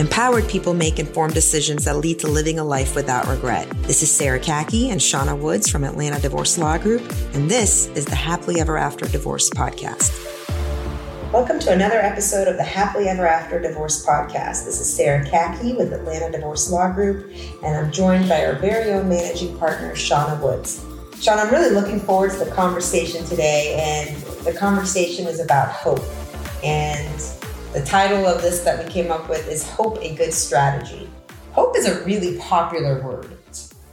Empowered people make informed decisions that lead to living a life without regret. This is Sara Khaki and Shauna Woods from Atlanta Divorce Law Group, and this is the Happily Ever After Divorce Podcast. Welcome to another episode of the Happily Ever After Divorce Podcast. This is Sara Khaki with Atlanta Divorce Law Group, and I'm joined by our very own managing partner, Shauna Woods. Sean, I'm really looking forward to the conversation today, and the conversation is about hope. And the title of this that we came up with is Hope a Good Strategy. Hope is a really popular word.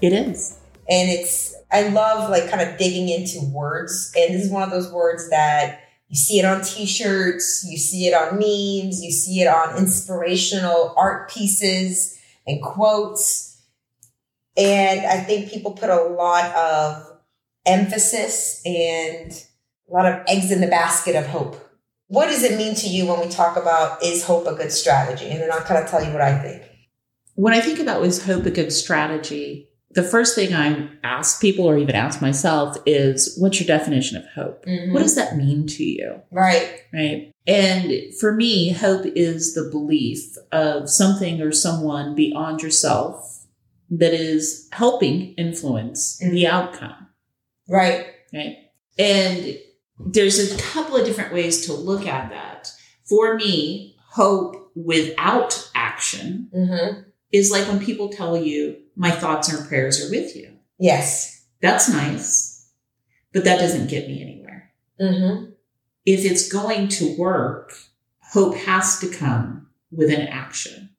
It is. And it's, I love like kind of digging into words. And this is one of those words that you see it on t shirts, you see it on memes, you see it on inspirational art pieces and quotes. And I think people put a lot of emphasis and a lot of eggs in the basket of hope. What does it mean to you when we talk about is hope a good strategy? And then I'll kind of tell you what I think. When I think about is hope a good strategy, the first thing I ask people or even ask myself is what's your definition of hope? Mm-hmm. What does that mean to you? Right. Right. And for me, hope is the belief of something or someone beyond yourself that is helping influence mm-hmm. the outcome. Right. Right. And there's a couple of different ways to look at that. For me, hope without action mm-hmm. is like when people tell you, my thoughts and prayers are with you. Yes. That's nice, but that doesn't get me anywhere. Mm-hmm. If it's going to work, hope has to come with an action.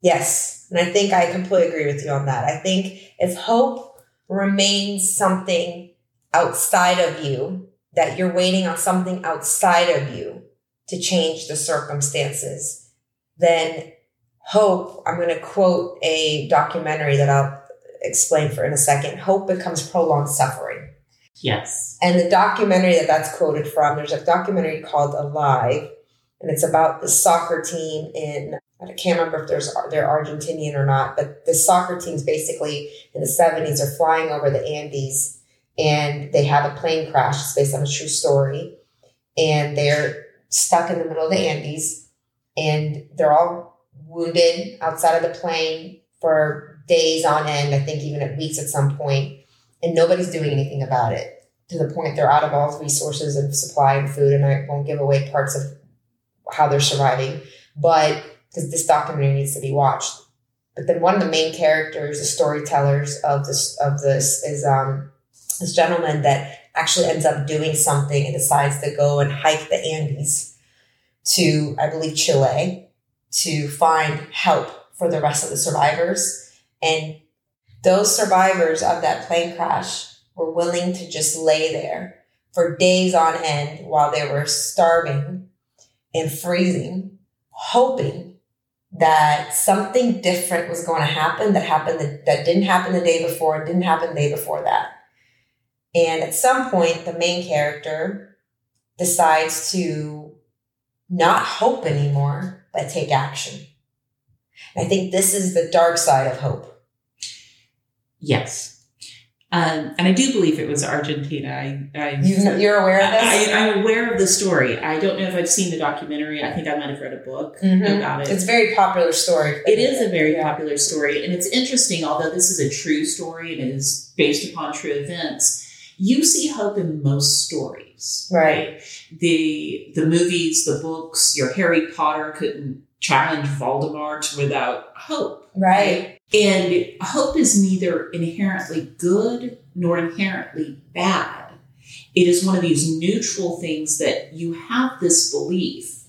Yes. And I think I completely agree with you on that. I think if hope remains something outside of you, that you're waiting on something outside of you to change the circumstances, then hope, I'm going to quote a documentary that I'll explain for in a second. Hope becomes prolonged suffering. Yes. And the documentary that that's quoted from, there's a documentary called Alive, and it's about the soccer team in I can't remember if there's they're Argentinian or not, but the soccer teams basically in the 70s are flying over the Andes and they have a plane crash. It's based on a true story. And they're stuck in the middle of the Andes and they're all wounded outside of the plane for days on end, I think even at weeks at some point, and nobody's doing anything about it to the point they're out of all resources and supply and food. And I won't give away parts of how they're surviving, but because this documentary needs to be watched. But then one of the main characters, the storytellers of this of this is um, this gentleman that actually ends up doing something and decides to go and hike the Andes to, I believe, Chile to find help for the rest of the survivors. And those survivors of that plane crash were willing to just lay there for days on end while they were starving and freezing, hoping that something different was going to happen that happened that, that didn't happen the day before, didn't happen the day before that. And at some point, the main character decides to not hope anymore, but take action. I think this is the dark side of hope. Yes. Um, and I do believe it was Argentina. I, I you, are aware of this? I, am aware of the story. I don't know if I've seen the documentary. I think I might have read a book mm-hmm. about it. It's a very popular story. It is a very popular story. And it's interesting, although this is a true story and it is based upon true events, you see hope in most stories. Right. The the movies, the books, your Harry Potter couldn't challenge Voldemort without hope. Right. right? And hope is neither inherently good nor inherently bad. It is one of these neutral things that you have this belief,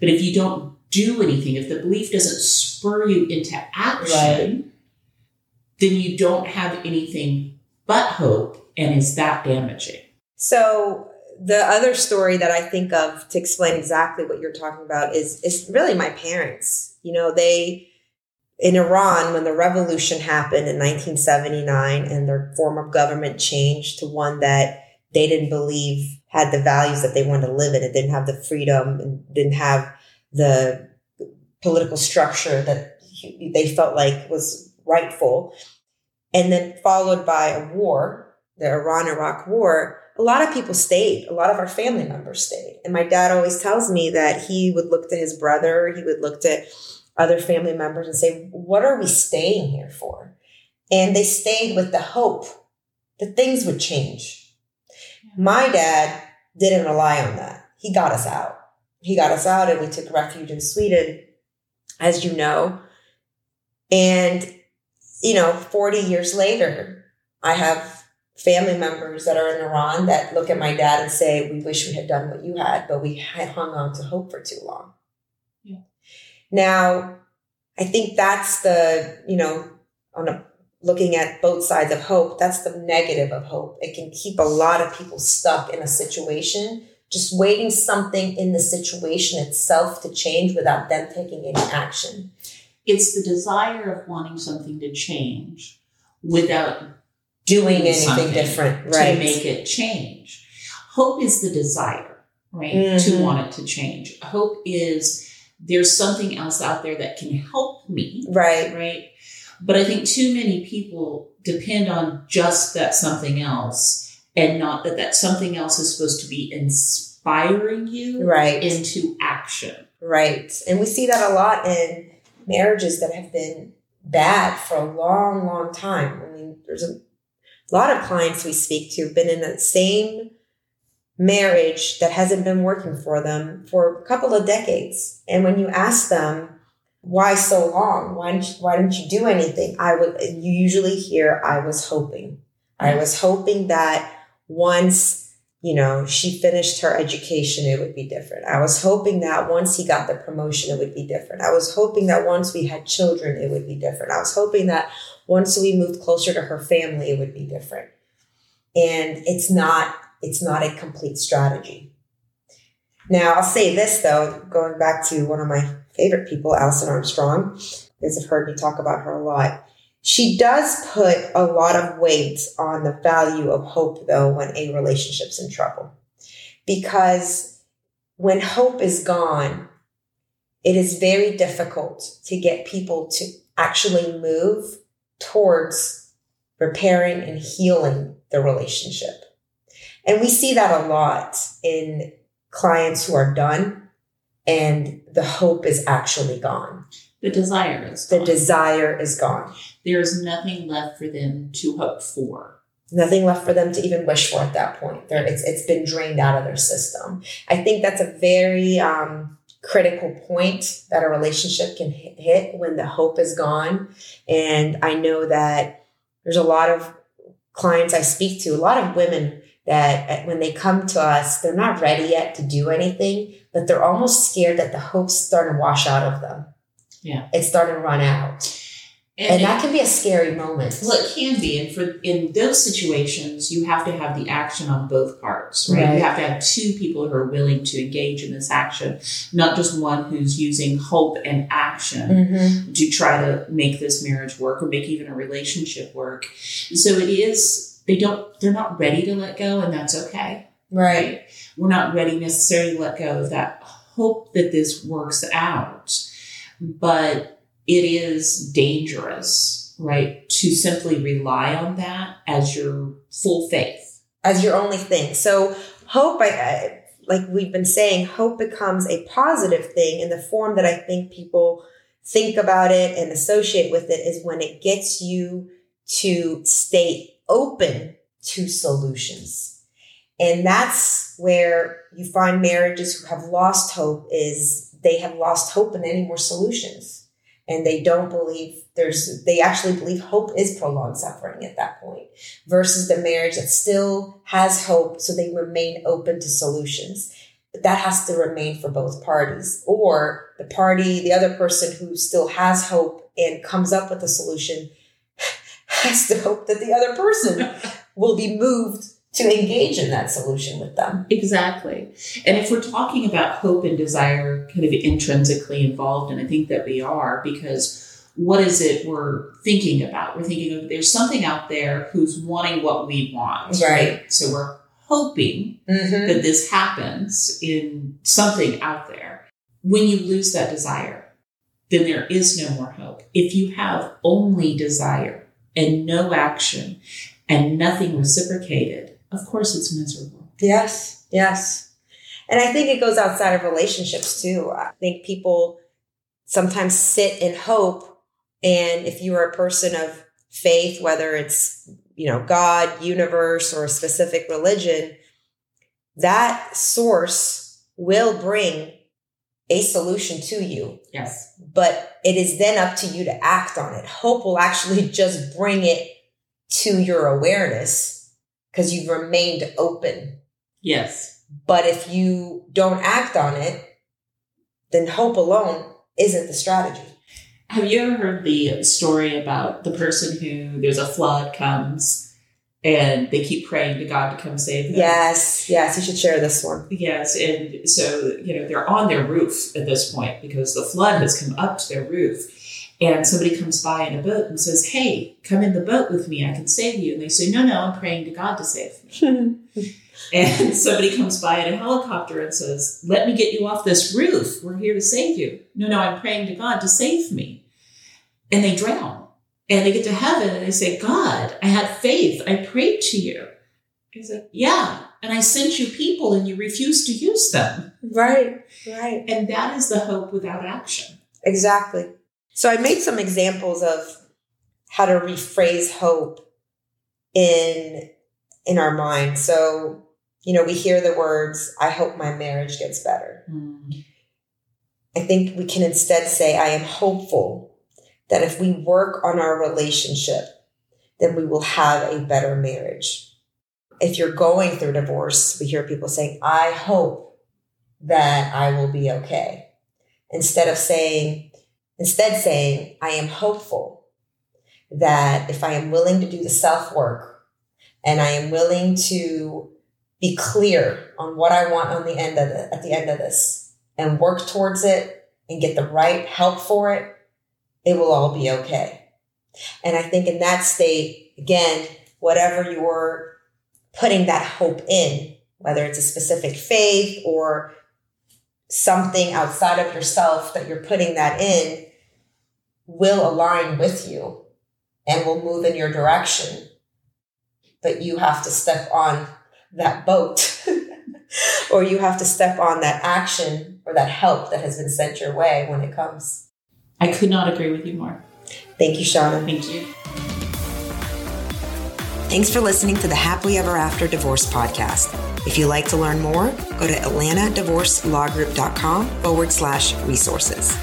but if you don't do anything, if the belief doesn't spur you into action, right. then you don't have anything but hope, and is that damaging? So the other story that I think of to explain exactly what you're talking about is is really my parents. You know, they in Iran, when the revolution happened in 1979 and their form of government changed to one that they didn't believe had the values that they wanted to live in, it didn't have the freedom and didn't have the political structure that they felt like was rightful. And then followed by a war, the Iran Iraq war, a lot of people stayed. A lot of our family members stayed. And my dad always tells me that he would look to his brother, he would look to other family members and say, What are we staying here for? And they stayed with the hope that things would change. My dad didn't rely on that. He got us out. He got us out and we took refuge in Sweden, as you know. And, you know, 40 years later, I have family members that are in Iran that look at my dad and say, We wish we had done what you had, but we had hung on to hope for too long. Yeah. Now, I think that's the, you know, on a looking at both sides of hope, that's the negative of hope. It can keep a lot of people stuck in a situation, just waiting something in the situation itself to change without them taking any action. It's the desire of wanting something to change without doing anything different, right? To make it change. Hope is the desire, right? Mm-hmm. To want it to change. Hope is there's something else out there that can help me. Right. Right. But I think too many people depend on just that something else and not that that something else is supposed to be inspiring you right. into action. Right. And we see that a lot in marriages that have been bad for a long, long time. I mean, there's a lot of clients we speak to have been in the same marriage that hasn't been working for them for a couple of decades. And when you ask them, why so long? Why didn't you, why didn't you do anything? I would, you usually hear, I was hoping. I was hoping that once, you know, she finished her education, it would be different. I was hoping that once he got the promotion, it would be different. I was hoping that once we had children, it would be different. I was hoping that once we moved closer to her family, it would be different. And it's not, it's not a complete strategy. Now, I'll say this though, going back to one of my favorite people, Alison Armstrong. You guys have heard me talk about her a lot. She does put a lot of weight on the value of hope, though, when a relationship's in trouble. Because when hope is gone, it is very difficult to get people to actually move towards repairing and healing the relationship. And we see that a lot in clients who are done and the hope is actually gone. The desire is gone. The desire is gone. There's nothing left for them to hope for. Nothing left for them to even wish for at that point. it's, it's been drained out of their system. I think that's a very um, critical point that a relationship can hit when the hope is gone. And I know that there's a lot of clients I speak to, a lot of women that when they come to us, they're not ready yet to do anything, but they're almost scared that the hope's starting to wash out of them. Yeah. It's starting to run out. And, and that can be a scary moment. Well, it can be. And for in those situations, you have to have the action on both parts, right? right? You have to have two people who are willing to engage in this action, not just one who's using hope and action mm-hmm. to try to make this marriage work or make even a relationship work. So it is they don't they're not ready to let go and that's okay right. We're not ready necessarily to let go of that. Hope that this works out but it is dangerous right to simply rely on that as your full faith. As your only thing. So hope I, I like we've been saying hope becomes a positive thing in the form that i think people think about it and associate with it is when it gets you to stay open to solutions. And that's where you find marriages who have lost hope is they have lost hope in any more solutions. And they don't believe there's, they actually believe hope is prolonged suffering at that point versus the marriage that still has hope. So they remain open to solutions. But that has to remain for both parties or the party, the other person who still has hope and comes up with a solution has to hope that the other person will be moved to engage in that solution with them. Exactly. And if we're talking about hope and desire kind of intrinsically involved, and I think that we are, because what is it we're thinking about? We're thinking of there's something out there who's wanting what we want. Right. right? So we're hoping mm-hmm. that this happens in something out there. When you lose that desire, then there is no more hope. If you have only desire, and no action and nothing reciprocated, of course it's miserable. Yes, yes. And I think it goes outside of relationships too. I think people sometimes sit in hope. And if you are a person of faith, whether it's, you know, God, universe, or a specific religion, that source will bring a solution to you. Yes. But it is then up to you to act on it. Hope will actually just bring it to your awareness because you've remained open. Yes. But if you don't act on it, then hope alone isn't the strategy. Have you ever heard the story about the person who there's a flood comes and they keep praying to God to come save them? Yes, yes, you should share this one. Yes, and so you know they're on their roof at this point because the flood has come up to their roof, and somebody comes by in a boat and says, "Hey, come in the boat with me. I can save you." And they say, "No, no, I'm praying to God to save me." and somebody comes by in a helicopter and says, "Let me get you off this roof. We're here to save you." No, no, I'm praying to God to save me, and they drown. And they get to heaven and they say, God, I had faith. I prayed to you. He's like, Yeah. And I sent you people and you refused to use them. Right, right. And that is the hope without action. Exactly. So I made some examples of how to rephrase hope in in our mind. So, you know, we hear the words, I hope my marriage gets better. Mm. I think we can instead say, I am hopeful that if we work on our relationship, then we will have a better marriage. If you're going through divorce, we hear people saying, I hope that I will be okay. Instead of saying, instead saying, I am hopeful that if I am willing to do the self work and I am willing to be clear on what I want on the end of the, at the end of this and work towards it and get the right help for it, it will all be okay. And I think in that state, again, whatever you're putting that hope in, whether it's a specific faith or something outside of yourself that you're putting that in, will align with you and will move in your direction. But you have to step on that boat or you have to step on that action or that help that has been sent your way when it comes. I could not agree with you more. Thank you, Shauna. Thank you. Thanks for listening to the Happily Ever After Divorce podcast. If you'd like to learn more, go to atlantadivorcelawgroup.com forward slash resources.